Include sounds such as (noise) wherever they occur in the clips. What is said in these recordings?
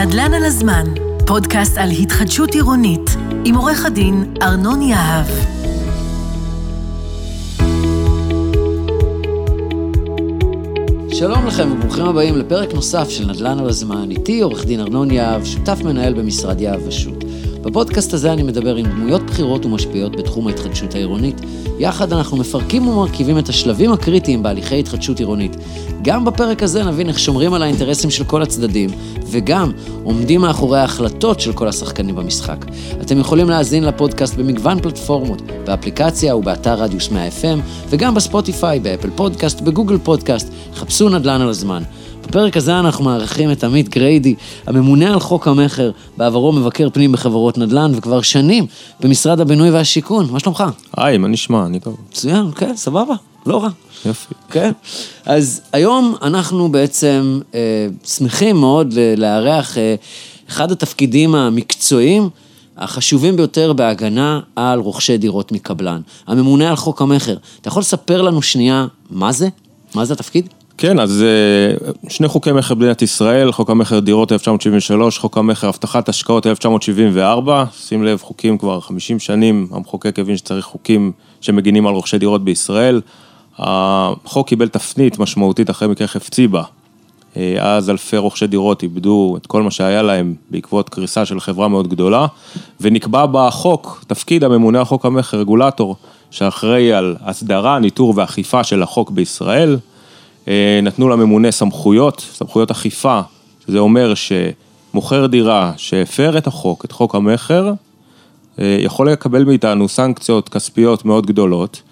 נדל"ן על הזמן, פודקאסט על התחדשות עירונית, עם עורך הדין ארנון יהב. שלום לכם וברוכים הבאים לפרק נוסף של נדל"ן על הזמן. איתי עורך דין ארנון יהב, שותף מנהל במשרד יהב ושות'. בפודקאסט הזה אני מדבר עם דמויות בכירות ומשפיעות בתחום ההתחדשות העירונית. יחד אנחנו מפרקים ומרכיבים את השלבים הקריטיים בהליכי התחדשות עירונית. גם בפרק הזה נבין איך שומרים על האינטרסים של כל הצדדים, וגם עומדים מאחורי ההחלטות של כל השחקנים במשחק. אתם יכולים להאזין לפודקאסט במגוון פלטפורמות, באפליקציה ובאתר רדיוס 100 FM, וגם בספוטיפיי, באפל פודקאסט, בגוגל פודקאסט. חפשו נדל"ן על הזמן. בפרק הזה אנחנו מארחים את עמית גריידי, הממונה על חוק המכר, בעברו מבקר פנים בחברות נדל"ן, וכבר שנים במשרד הבינוי והשיכון. מה שלומך? היי, מה נשמע? אני טוב. מצוין, כן, סבבה, לא רע. יופי. כן. אז היום אנחנו בעצם אה, שמחים מאוד לארח אה, אחד התפקידים המקצועיים החשובים ביותר בהגנה על רוכשי דירות מקבלן. הממונה על חוק המכר. אתה יכול לספר לנו שנייה מה זה? מה זה התפקיד? כן, אז אה, שני חוקי מכר במדינת ישראל, חוק המכר דירות 1973, חוק המכר הבטחת השקעות 1974, שים לב, חוקים כבר 50 שנים, המחוקק הבין שצריך חוקים שמגינים על רוכשי דירות בישראל. החוק קיבל תפנית משמעותית אחרי מקרה חפציבה. אה, אז אלפי רוכשי דירות איבדו את כל מה שהיה להם בעקבות קריסה של חברה מאוד גדולה, ונקבע בחוק תפקיד הממונה על חוק המכר, רגולטור, שאחראי על הסדרה, ניטור ואכיפה של החוק בישראל. אה, נתנו לממונה סמכויות, סמכויות אכיפה, שזה אומר שמוכר דירה שהפר את החוק, את חוק המכר, אה, יכול לקבל מאיתנו סנקציות כספיות מאוד גדולות,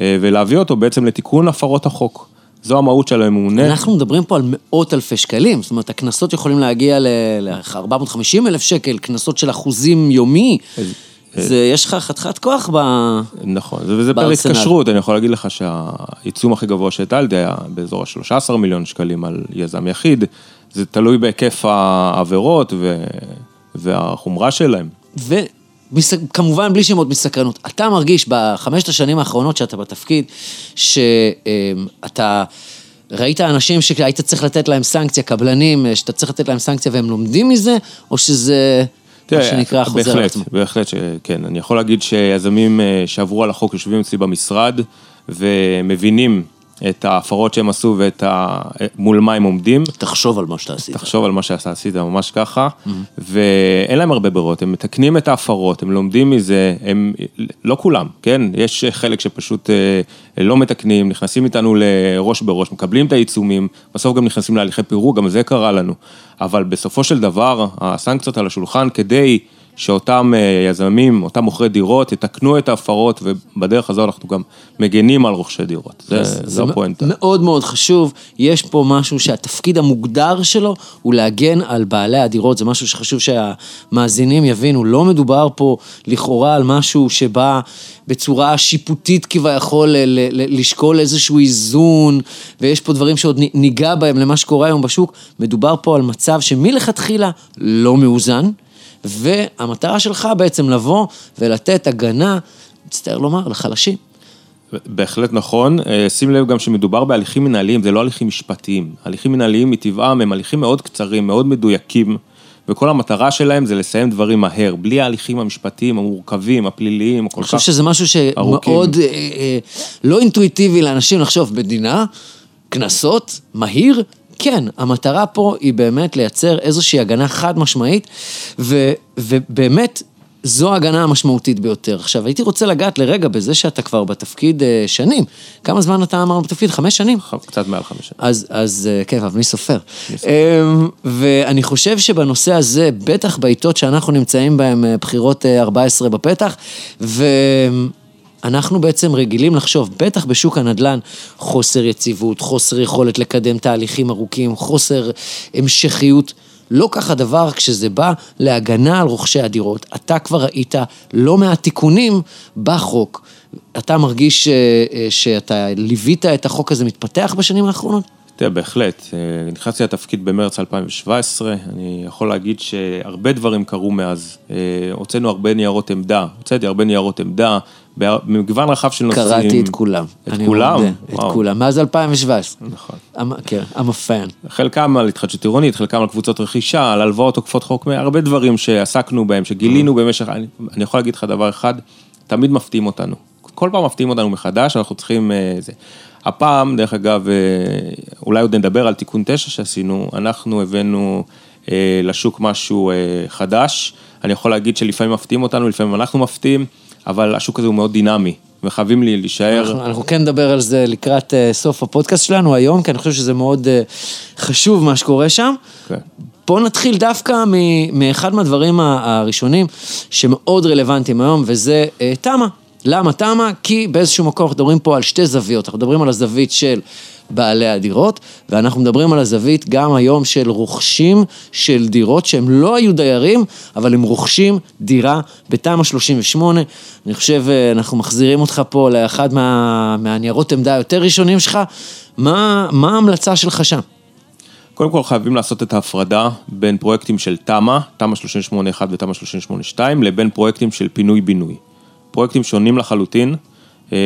אה, ולהביא אותו בעצם לתיקון הפרות החוק. זו המהות של הממונה. אנחנו מדברים פה על מאות אלפי שקלים, זאת אומרת, הקנסות יכולים להגיע ל-450 אלף שקל, קנסות של אחוזים יומי. זה, יש לך חתיכת כוח ב... נכון, וזה פר התקשרות, אני יכול להגיד לך שהעיצום הכי גבוה שהטלתי היה באזור ה-13 מיליון שקלים על יזם יחיד, זה תלוי בהיקף העבירות ו... והחומרה שלהם. וכמובן, בלי שמות מסקרנות, אתה מרגיש בחמשת השנים האחרונות שאתה בתפקיד, שאתה... ראית אנשים שהיית צריך לתת להם סנקציה, קבלנים, שאתה צריך לתת להם סנקציה והם לומדים מזה, או שזה... מה שנקרא חוזר על עצמו. בהחלט שכן, אני יכול להגיד שיזמים אה, שעברו על החוק יושבים אצלי במשרד ומבינים את ההפרות שהם עשו ואת ה... מול מה הם עומדים. תחשוב על מה שאתה עשית. תחשוב על מה שאתה עשית, ממש ככה. Mm-hmm. ואין להם הרבה ברירות, הם מתקנים את ההפרות, הם לומדים מזה, הם... לא כולם, כן? יש חלק שפשוט אה, לא מתקנים, נכנסים איתנו לראש בראש, מקבלים את העיצומים, בסוף גם נכנסים להליכי פירוק, גם זה קרה לנו. אבל בסופו של דבר, הסנקציות על השולחן כדי... שאותם אה, יזמים, אותם מוכרי דירות, יתקנו את ההפרות, ובדרך הזו אנחנו גם מגנים על רוכשי דירות. זה, זה, זה הפואנטה. מאוד מאוד חשוב, יש פה משהו שהתפקיד המוגדר שלו הוא להגן על בעלי הדירות, זה משהו שחשוב שהמאזינים יבינו, לא מדובר פה לכאורה על משהו שבא בצורה שיפוטית כביכול לשקול איזשהו איזון, ויש פה דברים שעוד ניגע בהם למה שקורה היום בשוק, מדובר פה על מצב שמלכתחילה לא מאוזן. והמטרה שלך בעצם לבוא ולתת הגנה, מצטער לומר, לחלשים. בהחלט נכון, אה, שים לב גם שמדובר בהליכים מנהליים, זה לא הליכים משפטיים. הליכים מנהליים מטבעם הם הליכים מאוד קצרים, מאוד מדויקים, וכל המטרה שלהם זה לסיים דברים מהר, בלי ההליכים המשפטיים המורכבים, הפליליים, כל כך ארוכים. אני חושב שזה משהו שמאוד אה, אה, לא אינטואיטיבי לאנשים לחשוב, מדינה, קנסות, מהיר, כן, המטרה פה היא באמת לייצר איזושהי הגנה חד משמעית, ו, ובאמת, זו ההגנה המשמעותית ביותר. עכשיו, הייתי רוצה לגעת לרגע בזה שאתה כבר בתפקיד אה, שנים. כמה זמן אתה אמר בתפקיד? חמש שנים? קצת מעל חמש שנים. אז, אז אה, כן, אבל מי סופר? מי סופר? אמ, ואני חושב שבנושא הזה, בטח בעיתות שאנחנו נמצאים בהן, אה, בחירות 14 בפתח, ו... אנחנו בעצם רגילים לחשוב, בטח בשוק הנדל"ן, חוסר יציבות, חוסר יכולת לקדם תהליכים ארוכים, חוסר המשכיות. לא כך הדבר כשזה בא להגנה על רוכשי הדירות. אתה כבר ראית לא מעט תיקונים בחוק. אתה מרגיש. אה, אה, שאתה ליווית את החוק הזה מתפתח בשנים האחרונות? תראה, בהחלט. אה, נכנסתי לתפקיד במרץ 2017, אני יכול להגיד שהרבה דברים קרו מאז. הוצאנו הרבה ניירות עמדה, הוצאתי הרבה ניירות עמדה במגוון רחב של נושאים. קראתי את כולם. את כולם? מודה, את. כולם, מאז 2017. נכון. כן, I'm a fan. חלקם על התחדשות עירונית, חלקם על קבוצות רכישה, על הלוואות עוקפות חוק, הרבה דברים שעסקנו בהם, שגילינו במשך, אני, אני יכול להגיד לך דבר אחד, תמיד מפתיעים אותנו. כל פעם מפתיעים אותנו מחדש, אנחנו צריכים... אה, זה. הפעם, דרך אגב, אה, אולי עוד נדבר על תיקון 9 שעשינו, אנחנו הבאנו אה, לשוק משהו אה, חדש. אני יכול להגיד שלפעמים מפתיעים אותנו, לפעמים אנחנו מפתיעים, אבל השוק הזה הוא מאוד דינמי, וחייבים לי להישאר... אנחנו, אנחנו כן נדבר על זה לקראת uh, סוף הפודקאסט שלנו היום, כי אני חושב שזה מאוד uh, חשוב מה שקורה שם. כן. בואו נתחיל דווקא מאחד מהדברים הראשונים שמאוד רלוונטיים היום, וזה uh, תמ"א. למה תמ"א? כי באיזשהו מקום אנחנו מדברים פה על שתי זוויות, אנחנו מדברים על הזווית של בעלי הדירות, ואנחנו מדברים על הזווית גם היום של רוכשים של דירות שהם לא היו דיירים, אבל הם רוכשים דירה בתמ"א 38. אני חושב, אה, אנחנו מחזירים אותך פה לאחד מה, מהניירות עמדה היותר ראשונים שלך. מה, מה ההמלצה שלך שם? קודם כל חייבים לעשות את ההפרדה בין פרויקטים של תמ"א, תמ"א 38-1 ותמ"א 38-2, לבין פרויקטים של פינוי-בינוי. פרויקטים שונים לחלוטין. אה,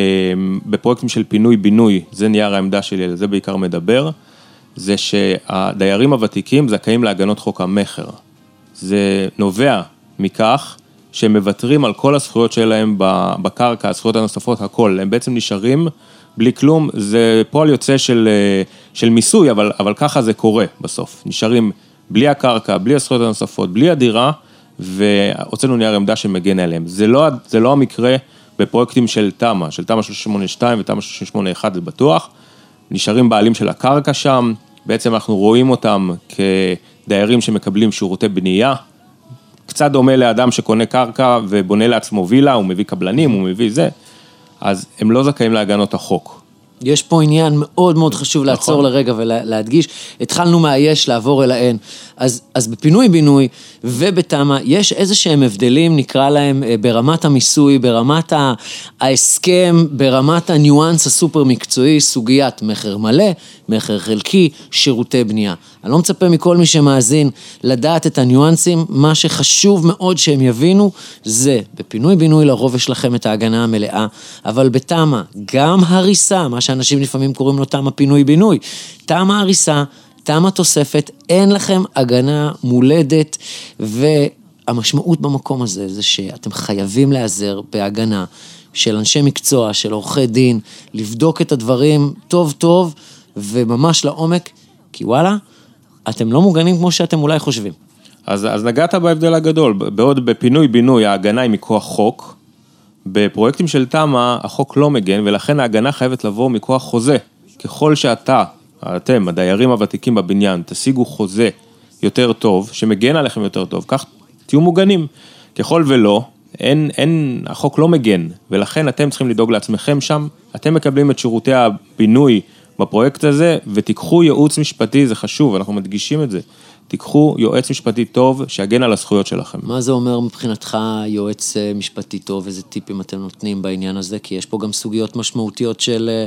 בפרויקטים של פינוי-בינוי, זה נייר העמדה שלי, על זה בעיקר מדבר, זה שהדיירים הוותיקים זכאים להגנות חוק המכר. זה נובע מכך שהם מוותרים על כל הזכויות שלהם בקרקע, הזכויות הנוספות, הכל. הם בעצם נשארים בלי כלום, זה פועל יוצא של, אה, של מיסוי, אבל, אבל ככה זה קורה בסוף. נשארים בלי הקרקע, בלי הזכויות הנוספות, בלי הדירה, והוצאנו נייר עמדה שמגן עליהם. זה לא, זה לא המקרה בפרויקטים של תמ"א, של תמ"א 38-2 ותמ"א 38-1 זה בטוח. נשארים בעלים של הקרקע שם, בעצם אנחנו רואים אותם כדיירים שמקבלים שירותי בנייה, קצת דומה לאדם שקונה קרקע ובונה לעצמו וילה, הוא מביא קבלנים, הוא מביא זה, אז הם לא זכאים להגנות החוק. יש פה עניין מאוד מאוד חשוב לעצור נכון. לרגע ולהדגיש. התחלנו מהיש לעבור אל האין. אז, אז בפינוי-בינוי ובתמ"א יש איזה שהם הבדלים, נקרא להם, אה, ברמת המיסוי, ברמת ההסכם, ברמת הניואנס הסופר מקצועי, סוגיית מכר מלא, מכר חלקי, שירותי בנייה. אני לא מצפה מכל מי שמאזין לדעת את הניואנסים, מה שחשוב מאוד שהם יבינו זה, בפינוי-בינוי לרוב יש לכם את ההגנה המלאה, אבל בתמ"א, גם הריסה, מה שאנשים לפעמים קוראים לו תמ"א פינוי-בינוי, תמ"א הריסה, תמ"א תוספת, אין לכם הגנה מולדת, והמשמעות במקום הזה זה שאתם חייבים להיעזר בהגנה של אנשי מקצוע, של עורכי דין, לבדוק את הדברים טוב טוב וממש לעומק, כי וואלה, אתם לא מוגנים כמו שאתם אולי חושבים. אז, אז נגעת בהבדל הגדול, בעוד בפינוי-בינוי ההגנה היא מכוח חוק, בפרויקטים של תמ"א החוק לא מגן ולכן ההגנה חייבת לבוא מכוח חוזה. ככל שאתה, אתם, הדיירים הוותיקים בבניין, תשיגו חוזה יותר טוב, שמגן עליכם יותר טוב, כך תהיו מוגנים. ככל ולא, אין, אין, החוק לא מגן, ולכן אתם צריכים לדאוג לעצמכם שם, אתם מקבלים את שירותי הבינוי בפרויקט הזה, ותיקחו ייעוץ משפטי, זה חשוב, אנחנו מדגישים את זה. תיקחו יועץ משפטי טוב שיגן על הזכויות שלכם. מה זה אומר מבחינתך יועץ אה, משפטי טוב, איזה טיפים אתם נותנים בעניין הזה? כי יש פה גם סוגיות משמעותיות של אה,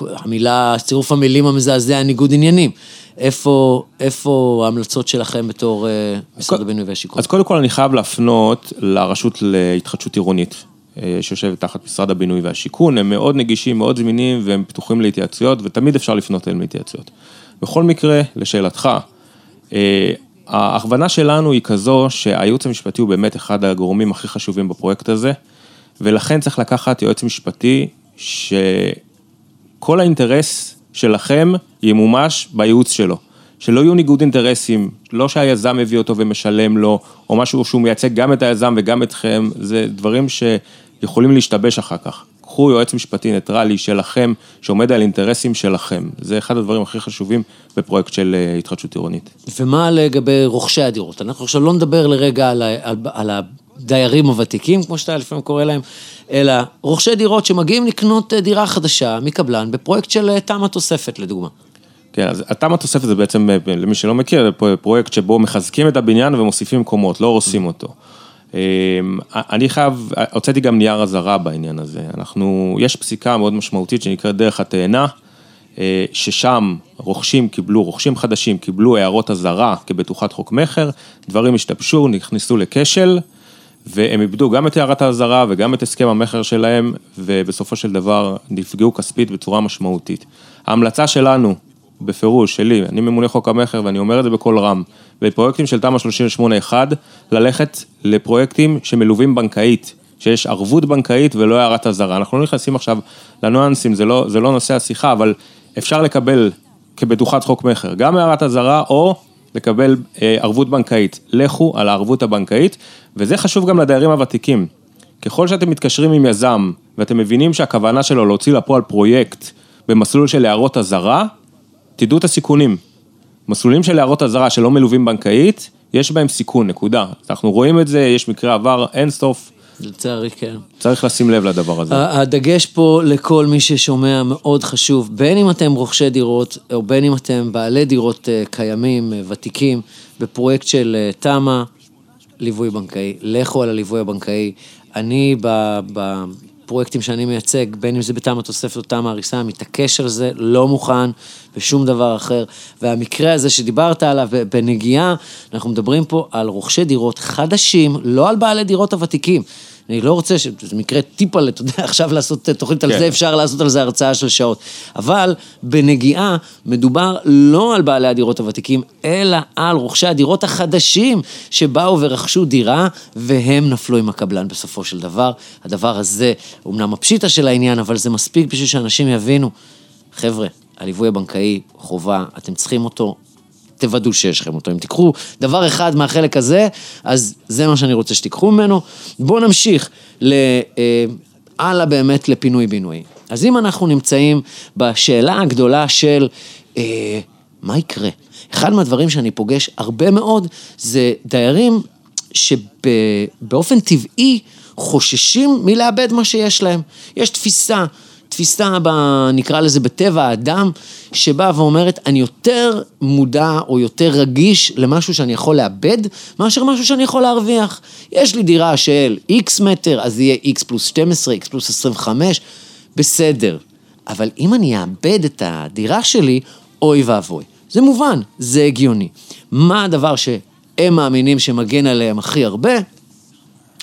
המילה, צירוף המילים המזעזע, ניגוד עניינים. איפה, איפה ההמלצות שלכם בתור אה, משרד הבינוי והשיכון? אז קודם כל אני חייב להפנות לרשות להתחדשות עירונית, אה, שיושבת תחת משרד הבינוי והשיכון, הם מאוד נגישים, מאוד זמינים והם פתוחים להתייעצויות ותמיד אפשר לפנות אליהם להתייעצויות. בכל מקרה, לשאלתך, אה, ההכוונה שלנו היא כזו שהייעוץ המשפטי הוא באמת אחד הגורמים הכי חשובים בפרויקט הזה, ולכן צריך לקחת יועץ משפטי שכל האינטרס שלכם ימומש בייעוץ שלו. שלא יהיו ניגוד אינטרסים, לא שהיזם מביא אותו ומשלם לו, או משהו שהוא מייצג גם את היזם וגם אתכם, זה דברים שיכולים להשתבש אחר כך. קחו יועץ משפטי ניטרלי שלכם, שעומד על אינטרסים שלכם. זה אחד הדברים הכי חשובים בפרויקט של אה, התחדשות עירונית. ומה לגבי רוכשי הדירות? אנחנו עכשיו לא נדבר לרגע על, ה- על, על הדיירים הוותיקים, כמו שאתה לפעמים קורא להם, אלא רוכשי דירות שמגיעים לקנות אה, דירה חדשה מקבלן בפרויקט של אה, תמ"א תוספת, לדוגמה. כן, אז התמ"א תוספת זה בעצם, אה, למי שלא מכיר, פרויקט שבו מחזקים את הבניין ומוסיפים קומות, לא הורסים אותו. אה, אני חייב, הוצאתי גם נייר אזהרה בעניין הזה. אנחנו, יש פסיקה מאוד משמעותית שנקראת דרך התאנה, ששם רוכשים קיבלו, רוכשים חדשים קיבלו הערות אזהרה כבטוחת חוק מכר, דברים השתבשו, נכנסו לכשל, והם איבדו גם את הערת האזהרה וגם את הסכם המכר שלהם, ובסופו של דבר נפגעו כספית בצורה משמעותית. ההמלצה שלנו, בפירוש, שלי, אני ממונה חוק המכר ואני אומר את זה בקול רם, בפרויקטים של תמ"א 38-1, ללכת לפרויקטים שמלווים בנקאית, שיש ערבות בנקאית ולא הערת אזהרה. אנחנו לא נכנסים עכשיו לניואנסים, זה לא, זה לא נושא השיחה, אבל אפשר לקבל כבטוחת חוק מכר, גם הערת אזהרה או לקבל אה, ערבות בנקאית. לכו על הערבות הבנקאית, וזה חשוב גם לדיירים הוותיקים. ככל שאתם מתקשרים עם יזם ואתם מבינים שהכוונה שלו להוציא לפועל פרויקט במסלול של הערות אזהרה, תדעו את הסיכונים. מסלולים של הערות אזהרה שלא מלווים בנקאית, יש בהם סיכון, נקודה. אנחנו רואים את זה, יש מקרה עבר אין סוף. לצערי, כן. צריך לשים לב לדבר הזה. הדגש פה לכל מי ששומע מאוד חשוב, בין אם אתם רוכשי דירות, או בין אם אתם בעלי דירות אה, קיימים, אה, ותיקים, בפרויקט של אה, תמ"א, ליווי בנקאי. לכו על הליווי הבנקאי. אני בפרויקטים שאני מייצג, בין אם זה בתמ"א תוספת או תמ"א הריסה, מתעקש על זה, לא מוכן בשום דבר אחר. והמקרה הזה שדיברת עליו בנגיעה, אנחנו מדברים פה על רוכשי דירות חדשים, לא על בעלי דירות הוותיקים. אני לא רוצה, שזה מקרה טיפה, אתה יודע, עכשיו לעשות תוכנית על כן. זה, אפשר לעשות על זה הרצאה של שעות. אבל בנגיעה מדובר לא על בעלי הדירות הוותיקים, אלא על רוכשי הדירות החדשים שבאו ורכשו דירה, והם נפלו עם הקבלן בסופו של דבר. הדבר הזה, אומנם הפשיטה של העניין, אבל זה מספיק בשביל שאנשים יבינו. חבר'ה, הליווי הבנקאי חובה, אתם צריכים אותו, תוודאו שיש לכם אותו. אם תיקחו דבר אחד מהחלק הזה, אז זה מה שאני רוצה שתיקחו ממנו. בואו נמשיך ל... אה, הלאה באמת לפינוי-בינוי. אז אם אנחנו נמצאים בשאלה הגדולה של אה, מה יקרה? אחד מהדברים שאני פוגש הרבה מאוד זה דיירים שבאופן טבעי חוששים מלאבד מה שיש להם. יש תפיסה, תפיסה, ב, נקרא לזה בטבע האדם, שבאה ואומרת, אני יותר מודע או יותר רגיש למשהו שאני יכול לאבד, מאשר משהו שאני יכול להרוויח. יש לי דירה של איקס מטר, אז יהיה איקס פלוס 12, איקס פלוס 25, בסדר. אבל אם אני אאבד את הדירה שלי, אוי ואבוי. זה מובן, זה הגיוני. מה הדבר שהם מאמינים שמגן עליהם הכי הרבה?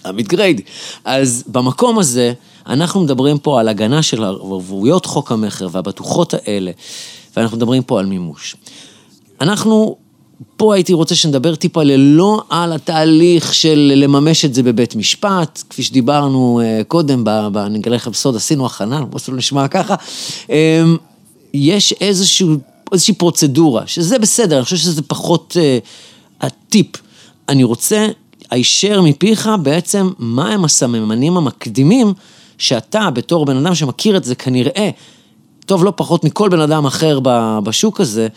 המידגרייד. אז במקום הזה, אנחנו מדברים פה על הגנה של ערבויות חוק המכר והבטוחות האלה, ואנחנו מדברים פה על מימוש. אנחנו, פה הייתי רוצה שנדבר טיפה ללא על התהליך של לממש את זה בבית משפט, כפי שדיברנו אה, קודם, אני אגלה לכם סוד, עשינו הכנה, בואו לא נשמע ככה. אמ, יש איזשהו, איזושהי פרוצדורה, שזה בסדר, אני חושב שזה פחות אה, הטיפ. אני רוצה הישר מפיך בעצם מה הם הסממנים המקדימים שאתה בתור בן אדם שמכיר את זה כנראה, טוב לא פחות מכל בן אדם אחר בשוק הזה,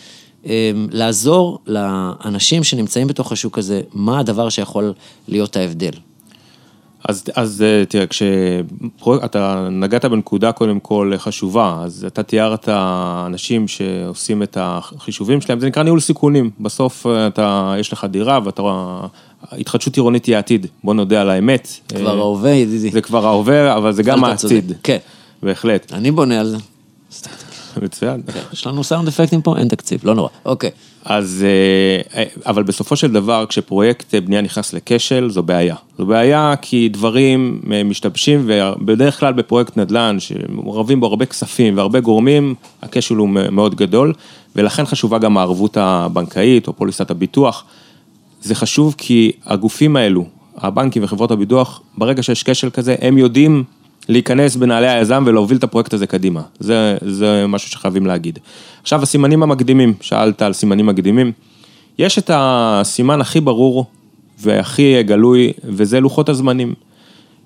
אה, לעזור לאנשים שנמצאים בתוך השוק הזה, מה הדבר שיכול להיות ההבדל. אז, אז אה, תראה, כשאתה נגעת בנקודה קודם כל חשובה, אז אתה תיארת אנשים שעושים את החישובים שלהם, זה נקרא ניהול סיכונים. בסוף אה, אתה, יש לך דירה ואתה התחדשות עירונית היא העתיד, בוא נודה על האמת. כבר אה, ההווה, ידידי. זה כבר ההווה, אבל זה גם. העתיד. כן, בהחלט, אני בונה על זה. מצוין. כן, יש לנו סאונד אפקטים פה, אין תקציב, לא נורא. אוקיי. אז, אה, אבל בסופו של דבר, כשפרויקט בנייה נכנס לכשל, זו בעיה. זו בעיה כי דברים אה, משתבשים, ובדרך כלל בפרויקט נדל"ן, שמעורבים בו הרבה כספים והרבה גורמים, הכשל הוא מאוד גדול, ולכן חשובה גם הערבות הבנקאית או פוליסת הביטוח. זה חשוב כי הגופים האלו, הבנקים וחברות הביטוח, ברגע שיש כשל כזה, הם יודעים להיכנס בנעלי היזם ולהוביל את הפרויקט הזה קדימה. זה, זה משהו שחייבים להגיד. עכשיו, הסימנים המקדימים, שאלת על סימנים מקדימים. יש את הסימן הכי ברור והכי גלוי, וזה לוחות הזמנים.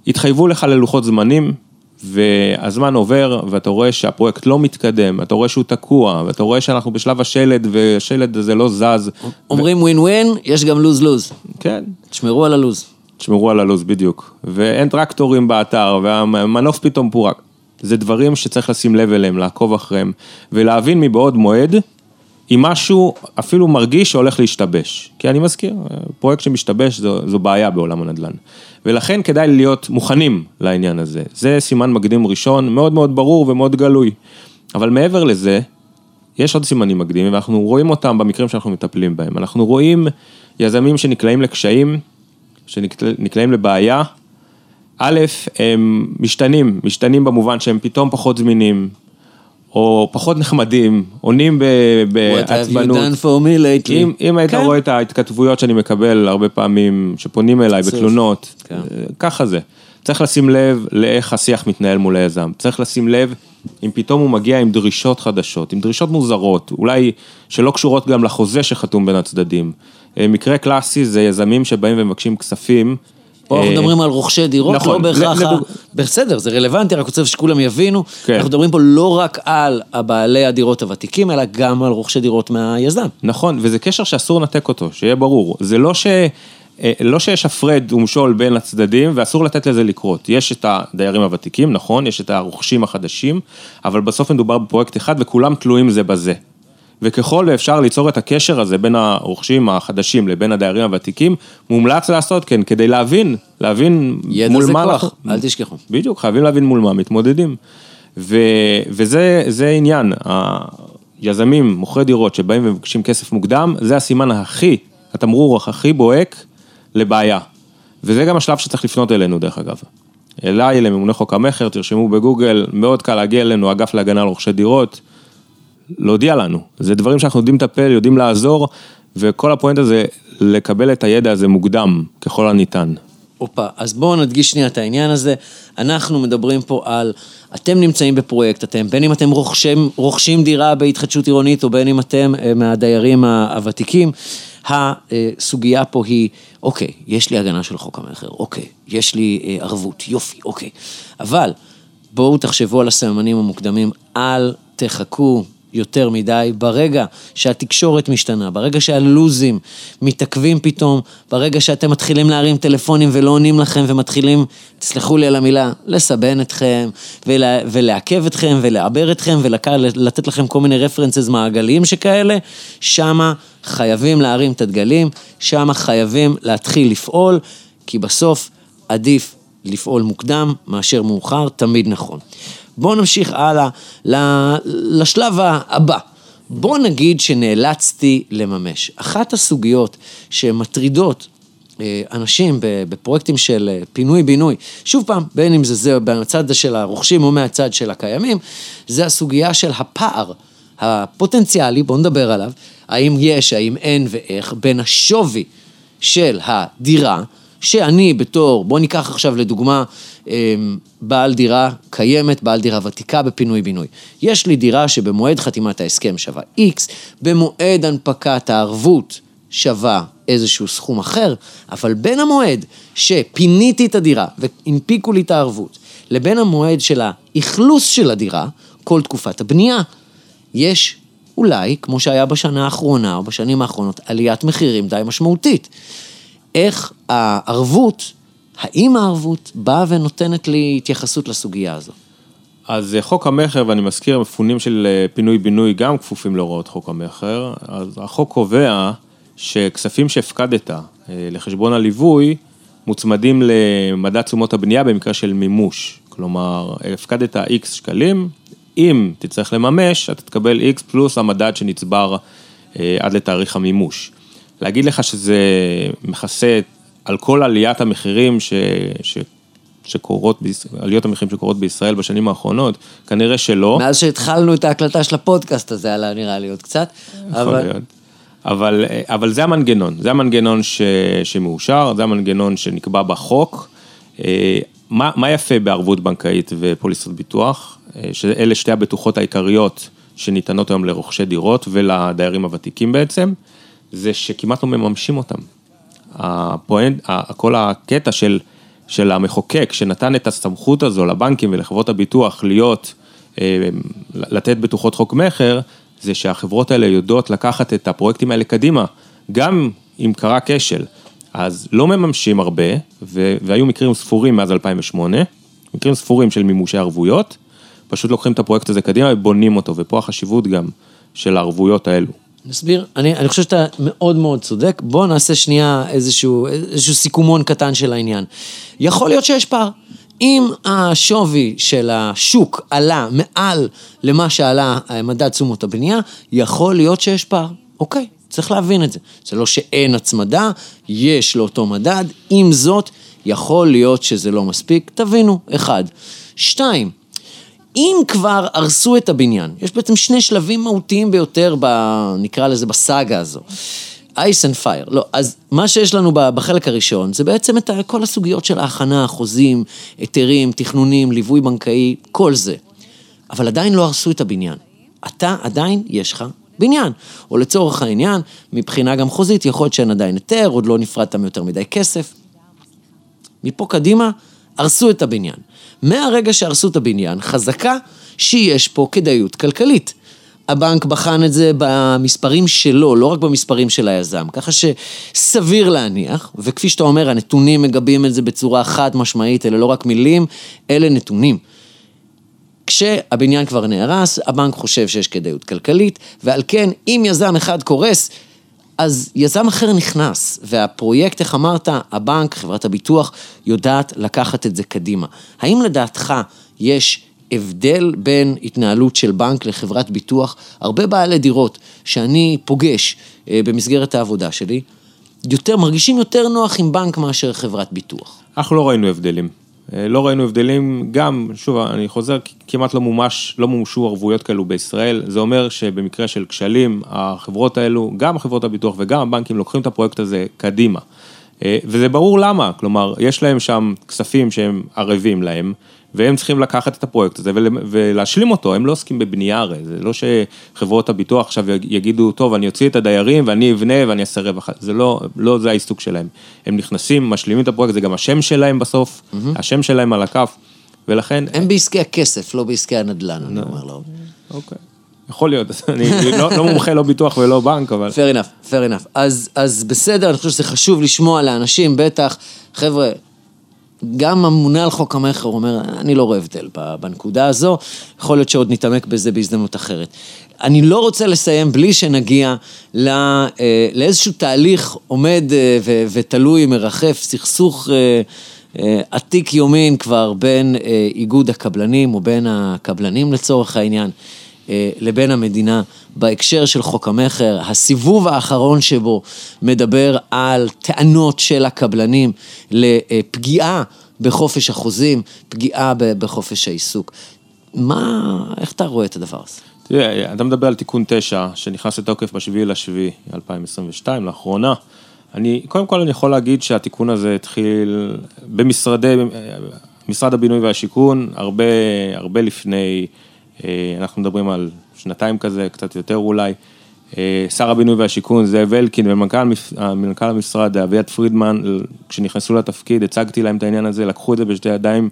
התחייבו לך ללוחות זמנים, והזמן עובר, ואתה רואה שהפרויקט לא מתקדם, אתה רואה שהוא תקוע, ואתה רואה שאנחנו בשלב השלד, והשלד הזה לא זז. אומרים ווין ווין, יש גם לוז לוז. כן, תשמרו על הלוז. תשמרו על הלו"ז בדיוק. ואין טרקטורים באתר, והמנוף פתאום פורק. זה דברים שצריך לשים לב אליהם, לעקוב אחריהם, ולהבין מבעוד מועד, אם משהו אפילו מרגיש שהולך להשתבש. כי אני מזכיר, פרויקט שמשתבש זו, זו בעיה בעולם הנדל"ן. ולכן כדאי להיות מוכנים לעניין הזה. זה סימן מקדים ראשון, מאוד מאוד ברור ומאוד גלוי. אבל מעבר לזה, יש עוד סימנים מקדימים, ואנחנו רואים אותם במקרים שאנחנו מטפלים בהם. אנחנו רואים יזמים שנקלעים לקשיים, שנקלעים לבעיה, א', הם משתנים, משתנים במובן שהם פתאום פחות זמינים, או פחות נחמדים, עונים בעצבנות. What have you done for me lately? אם, אם היית כן. רואה את ההתכתבויות שאני מקבל הרבה פעמים, שפונים אליי. בתלונות, כן. אה, ככה זה. צריך לשים לב לאיך השיח מתנהל מול היזם. צריך לשים לב אם פתאום הוא מגיע עם דרישות חדשות, עם דרישות מוזרות, אולי שלא קשורות גם לחוזה שחתום בין הצדדים. אה, מקרה קלאסי זה יזמים שבאים ומבקשים כספים. פה אנחנו אה, מדברים על רוכשי דירות, נכון, לא בהכרח... לדוג- בסדר, זה רלוונטי, רק רוצה שכולם יבינו. כן. אנחנו מדברים פה לא רק על הבעלי הדירות הוותיקים, אלא גם על רוכשי דירות מהיזם. נכון, וזה קשר שאסור לנתק אותו, שיהיה ברור. זה לא ש... אה, לא שיש הפרד ומשול בין הצדדים ואסור לתת לזה לקרות. יש את הדיירים הוותיקים, נכון, יש את הרוכשים החדשים, אבל בסוף מדובר בפרויקט אחד וכולם תלויים זה בזה. וככל ואפשר ליצור את הקשר הזה בין הרוכשים החדשים לבין הדיירים הוותיקים, מומלץ לעשות כן, כדי להבין, להבין ידע מול זה מה כוח, אנחנו- אל תשכחו. בדיוק, חייבים להבין מול מה מתמודדים. ו, וזה זה עניין, היזמים, מוכרי דירות שבאים ומבקשים כסף מוקדם, זה הסימן הכי, התמרור הכי בוהק לבעיה. וזה גם השלב שצריך לפנות אלינו דרך אגב. אליי, לממונה חוק המכר, תרשמו בגוגל, מאוד קל להגיע אלינו, אגף להגנה על רוכשי דירות, להודיע לנו. זה דברים שאנחנו יודעים לטפל, יודעים לעזור, וכל הפואנטה זה לקבל את הידע הזה מוקדם, ככל הניתן. הופה, אז בואו נדגיש שנייה את העניין הזה. אנחנו מדברים פה על, אתם נמצאים בפרויקט, אתם, בין אם אתם רוכשים, רוכשים דירה בהתחדשות עירונית, או בין אם אתם אה, מהדיירים הוותיקים, הסוגיה פה היא, אוקיי, יש לי הגנה של חוק המכר, אוקיי, יש לי אה, ערבות, יופי, אוקיי. אבל בואו תחשבו על הסממנים המוקדמים, אל תחכו יותר מדי, ברגע שהתקשורת משתנה, ברגע שהלוזים מתעכבים פתאום, ברגע שאתם מתחילים להרים טלפונים ולא עונים לכם ומתחילים, תסלחו לי על המילה, לסבן אתכם ולה, ולעכב אתכם ולעבר אתכם ולתת לכם כל מיני רפרנסס מעגליים שכאלה, שמה חייבים להרים את הדגלים, שמה חייבים להתחיל לפעול, כי בסוף עדיף לפעול מוקדם מאשר מאוחר, תמיד נכון. בואו נמשיך הלאה לשלב הבא. בואו נגיד שנאלצתי לממש. אחת הסוגיות שמטרידות אה, אנשים בפרויקטים של אה, פינוי-בינוי, שוב פעם, בין אם זה, זה מהצד של הרוכשים או מהצד של הקיימים, זה הסוגיה של הפער הפוטנציאלי, בואו נדבר עליו, האם יש, האם אין ואיך, בין השווי של הדירה, שאני בתור, בוא ניקח עכשיו לדוגמה, אמ, בעל דירה קיימת, בעל דירה ותיקה בפינוי-בינוי. יש לי דירה שבמועד חתימת ההסכם שווה X, במועד הנפקת הערבות שווה איזשהו סכום אחר, אבל בין המועד שפיניתי את הדירה והנפיקו לי את הערבות, לבין המועד של האכלוס של הדירה, כל תקופת הבנייה, יש אולי, כמו שהיה בשנה האחרונה או בשנים האחרונות, עליית מחירים די משמעותית. איך הערבות, האם הערבות באה ונותנת לי התייחסות לסוגיה הזו? אז אה, חוק המכר, ואני מזכיר, מפונים של אה, פינוי-בינוי גם כפופים להוראות חוק המכר, אז החוק קובע שכספים שהפקדת אה, לחשבון הליווי מוצמדים למדד תשומות הבנייה במקרה של מימוש. כלומר, הפקדת X שקלים, אם תצטרך לממש, אתה תקבל X פלוס המדד שנצבר עד לתאריך המימוש. להגיד לך שזה מכסה על כל עליית המחירים ש... ש... שקורות, ביש- עליות המחירים שקורות בישראל בשנים האחרונות, כנראה שלא. מאז שהתחלנו את ההקלטה של הפודקאסט הזה, עלה נראה לי עוד קצת. יכול אבל להיות. אבל, אבל זה המנגנון, זה המנגנון ש, שמאושר, זה המנגנון שנקבע בחוק. אה, מה, מה יפה בערבות בנקאית ופוליסות ביטוח? אה, שאלה שתי הבטוחות העיקריות שניתנות היום לרוכשי דירות ולדיירים הוותיקים בעצם, זה שכמעט לא מממשים אותם. הפואנט, כל הקטע של, של המחוקק שנתן את הסמכות הזו לבנקים ולחברות הביטוח להיות, אה, לתת בטוחות חוק מכר, זה שהחברות האלה יודעות לקחת את הפרויקטים האלה קדימה, גם אם קרה כשל. אז לא מממשים הרבה, ו- והיו מקרים ספורים מאז 2008, מקרים ספורים של מימושי ערבויות, פשוט לוקחים את הפרויקט הזה קדימה ובונים אותו, ופה החשיבות גם של הערבויות האלו. נסביר, אני, אני חושב שאתה מאוד מאוד צודק, בוא נעשה שנייה איזשהו, איזשהו סיכומון קטן של העניין. יכול להיות שיש פער. אם השווי של השוק עלה מעל למה שעלה מדד תשומות הבנייה, יכול להיות שיש פער. אוקיי, צריך להבין את זה. זה לא שאין הצמדה, יש לאותו מדד, עם זאת, יכול להיות שזה לא מספיק, תבינו, אחד. שתיים, אם כבר הרסו את הבניין, יש בעצם שני שלבים מהותיים ביותר, ב, נקרא לזה בסאגה הזו. ice and fire. לא, אז מה שיש לנו בחלק הראשון, זה בעצם את כל הסוגיות של ההכנה, חוזים, היתרים, תכנונים, ליווי בנקאי, כל זה. אבל עדיין לא הרסו את הבניין. אתה עדיין, יש לך בניין. או לצורך העניין, מבחינה גם חוזית, יכול להיות שאין עדיין היתר, עוד לא נפרדת מיותר מדי כסף. מפה קדימה, הרסו את הבניין. מהרגע שהרסו את הבניין, חזקה שיש פה כדאיות כלכלית. הבנק בחן את זה במספרים שלו, לא רק במספרים של היזם. ככה שסביר להניח, וכפי שאתה אומר, הנתונים מגבים את זה בצורה חד משמעית, אלה לא רק מילים, אלה נתונים. כשהבניין כבר נהרס, הבנק חושב שיש כדאיות כלכלית, ועל כן, אם יזם אחד קורס, אז יזם אחר נכנס, והפרויקט, איך אמרת, הבנק, חברת הביטוח, יודעת לקחת את זה קדימה. האם לדעתך יש הבדל בין התנהלות של בנק לחברת ביטוח? הרבה בעלי דירות שאני פוגש אה, במסגרת העבודה שלי, יותר, מרגישים יותר נוח עם בנק מאשר חברת ביטוח. אנחנו לא ראינו הבדלים. אה, לא ראינו הבדלים, גם, שוב, אני חוזר, כמעט לא מומש, לא מומשו ערבויות כאלו בישראל, זה אומר שבמקרה של כשלים, החברות האלו, גם חברות הביטוח וגם הבנקים לוקחים את הפרויקט הזה קדימה. אה, וזה ברור למה, כלומר, יש להם שם כספים שהם ערבים להם, והם צריכים לקחת את הפרויקט הזה ולהשלים אותו, הם לא עוסקים בבנייה הרי, זה לא שחברות הביטוח עכשיו יגידו, טוב, אני אוציא את הדיירים ואני אבנה ואני אעשה רווח, זה לא, לא זה העיסוק שלהם. הם נכנסים, משלימים את הפרויקט, זה גם השם שלהם בסוף, mm-hmm. השם שלהם על הכף, ולכן... הם בעסקי הכסף, לא בעסקי הנדל"ן, אני אומר לו. אוקיי. יכול להיות, אני לא, לא מומחה לא ביטוח ולא בנק, אבל... fair enough, fair enough. אז, אז בסדר, אני חושב שזה חשוב לשמוע לאנשים, בטח, חבר'ה, גם הממונה על חוק המכר אומר, אני לא רואה הבדל בנקודה הזו, יכול להיות שעוד נתעמק בזה בהזדמנות אחרת. אני לא רוצה לסיים בלי שנגיע לא, לאיזשהו תהליך עומד אה, ותלוי, מרחף, סכסוך אה, עתיק יומין כבר בין איגוד הקבלנים, או בין הקבלנים לצורך העניין, לבין המדינה בהקשר של חוק המכר. הסיבוב האחרון שבו מדבר על טענות של הקבלנים לפגיעה בחופש החוזים, פגיעה בחופש העיסוק. מה, איך אתה רואה את הדבר הזה? תראה, אתה מדבר על תיקון 9, שנכנס לתוקף ב-7 לשביעי 2022, לאחרונה. אני, קודם כל אני יכול להגיד שהתיקון הזה התחיל במשרדי, משרד הבינוי והשיכון, הרבה, הרבה לפני, אה, אנחנו מדברים על שנתיים כזה, קצת יותר אולי. אה, שר הבינוי והשיכון זאב אלקין ומנכ"ל המשרד אביעד פרידמן, כשנכנסו לתפקיד, הצגתי להם את העניין הזה, לקחו את זה בשתי ידיים.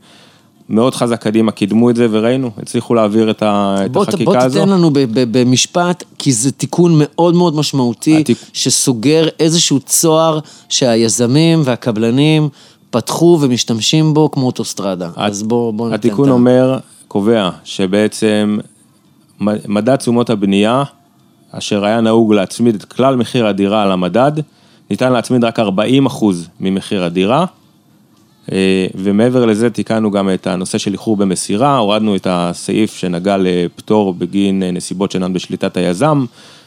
מאוד חזק קדימה, קידמו את זה וראינו, הצליחו להעביר את, ה, בוא, את החקיקה בוא הזו. בוא תיתן לנו במשפט, כי זה תיקון מאוד מאוד משמעותי, התיק... שסוגר איזשהו צוהר שהיזמים והקבלנים פתחו ומשתמשים בו כמו אוטוסטרדה. הת... אז בוא, בוא ניתן את ה... התיקון אומר, קובע, שבעצם מדד תשומות הבנייה, אשר היה נהוג להצמיד את כלל מחיר הדירה על המדד, ניתן להצמיד רק 40 אחוז ממחיר הדירה, אה, ומעבר לזה תיקנו גם את הנושא של איחור במסירה, הורדנו את הסעיף שנגע לפטור בגין נסיבות שאינן בשליטת היזם,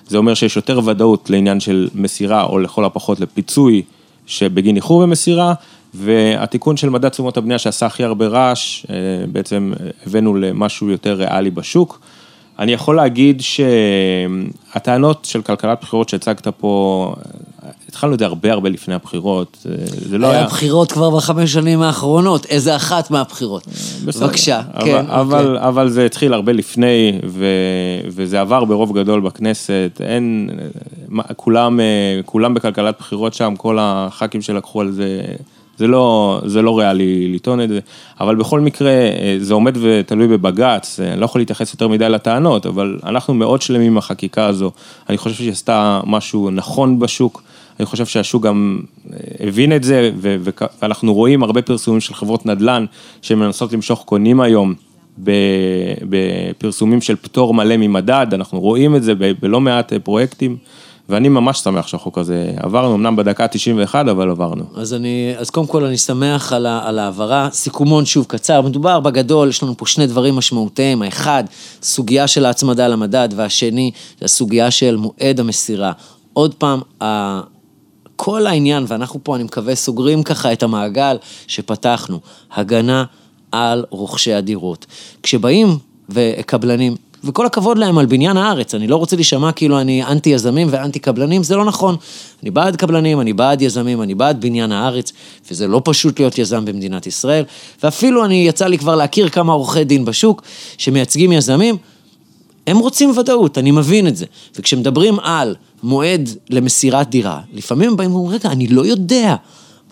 זה אומר שיש יותר ודאות לעניין של מסירה, או לכל הפחות לפיצוי שבגין איחור במסירה, והתיקון של מדד תשומות הבנייה שעשה הכי הרבה רעש, אה, בעצם הבאנו למשהו יותר ריאלי בשוק. אני יכול להגיד שהטענות של כלכלת בחירות שהצגת פה, התחלנו את זה הרבה הרבה לפני הבחירות, זה לא היה... היה בחירות כבר בחמש שנים האחרונות, איזה אחת מהבחירות. בסדר. בבקשה, אבל, כן. אבל, אוקיי. אבל זה התחיל הרבה לפני, ו, וזה עבר ברוב גדול בכנסת, אין, כולם, כולם בכלכלת בחירות שם, כל הח"כים שלקחו על זה זה לא, זה לא ריאלי לטעון את זה, אבל בכל מקרה אה, זה עומד ותלוי בבג"ץ, אה, אני לא יכול להתייחס יותר מדי לטענות, אבל אנחנו מאוד שלמים עם החקיקה הזו, אני חושב שהיא עשתה משהו נכון בשוק, אני חושב שהשוק גם אה, הבין את זה, ואנחנו רואים הרבה פרסומים של חברות נדל"ן שמנסות למשוך קונים היום. בפרסומים של פטור מלא ממדד, אנחנו רואים את זה בלא מעט פרויקטים. ואני ממש שמח שהחוק הזה עברנו, אמנם בדקה 91, אבל עברנו. אז אני, אז קודם כל אני שמח על, על ההעברה. סיכומון שוב קצר, מדובר בגדול, יש לנו פה שני דברים משמעותיים. האחד, סוגיה של ההצמדה למדד, והשני, זה הסוגיה של מועד המסירה. עוד פעם, ה... כל העניין, ואנחנו פה, אני מקווה, סוגרים ככה את המעגל שפתחנו, הגנה על רוכשי הדירות. כשבאים וקבלנים, וכל הכבוד להם על בניין הארץ, אני לא רוצה להישמע כאילו אני אנטי יזמים ואנטי קבלנים, זה לא נכון. אני בעד קבלנים, אני בעד יזמים, אני בעד בניין הארץ, וזה לא פשוט להיות יזם במדינת ישראל, ואפילו אני, יצא לי כבר להכיר כמה עורכי דין בשוק שמייצגים יזמים, הם רוצים ודאות, אני מבין את זה. וכשמדברים על מועד למסירת דירה, לפעמים הם באים ואומרים, רגע, אני לא יודע.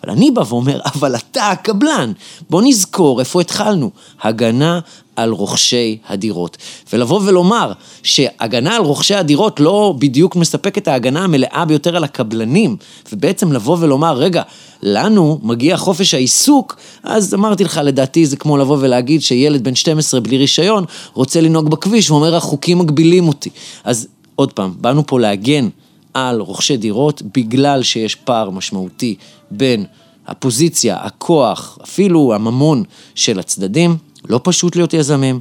אבל אני בא ואומר, אבל אתה הקבלן. בוא נזכור איפה התחלנו. הגנה על רוכשי הדירות. ולבוא ולומר שהגנה על רוכשי הדירות לא בדיוק מספק את ההגנה המלאה ביותר על הקבלנים, ובעצם לבוא ולומר, רגע, לנו מגיע חופש העיסוק, אז אמרתי לך, לדעתי זה כמו לבוא ולהגיד שילד בן 12 בלי רישיון רוצה לנהוג בכביש ואומר, החוקים מגבילים אותי. אז עוד פעם, באנו פה להגן על רוכשי דירות בגלל שיש פער משמעותי בין הפוזיציה, הכוח, אפילו הממון של הצדדים. לא פשוט להיות יזמים.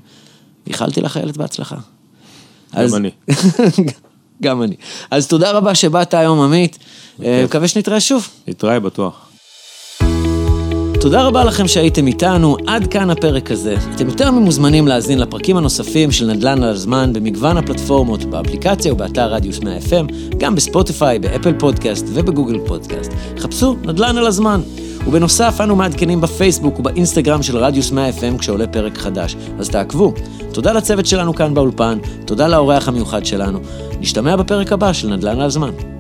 איחלתי לך ילד בהצלחה. גם אז... אני. (laughs) גם אני. אז תודה רבה שבאת היום, עמית. אה, מקווה שנתראה שוב. נתראה בטוח. תודה רבה לכם שהייתם איתנו, עד כאן הפרק הזה. אתם יותר ממוזמנים להאזין לפרקים הנוספים של נדל"ן על הזמן במגוון הפלטפורמות, באפליקציה ובאתר רדיוס 100 FM, גם בספוטיפיי, באפל פודקאסט ובגוגל פודקאסט. חפשו נדל"ן על הזמן. ובנוסף, אנו מעדכנים בפייסבוק ובאינסטגרם של רדיוס 100 FM כשעולה פרק חדש, אז תעקבו. תודה לצוות שלנו כאן באולפן, תודה לאורח המיוחד שלנו. נשתמע בפרק הבא של נדל"ן על הזמן.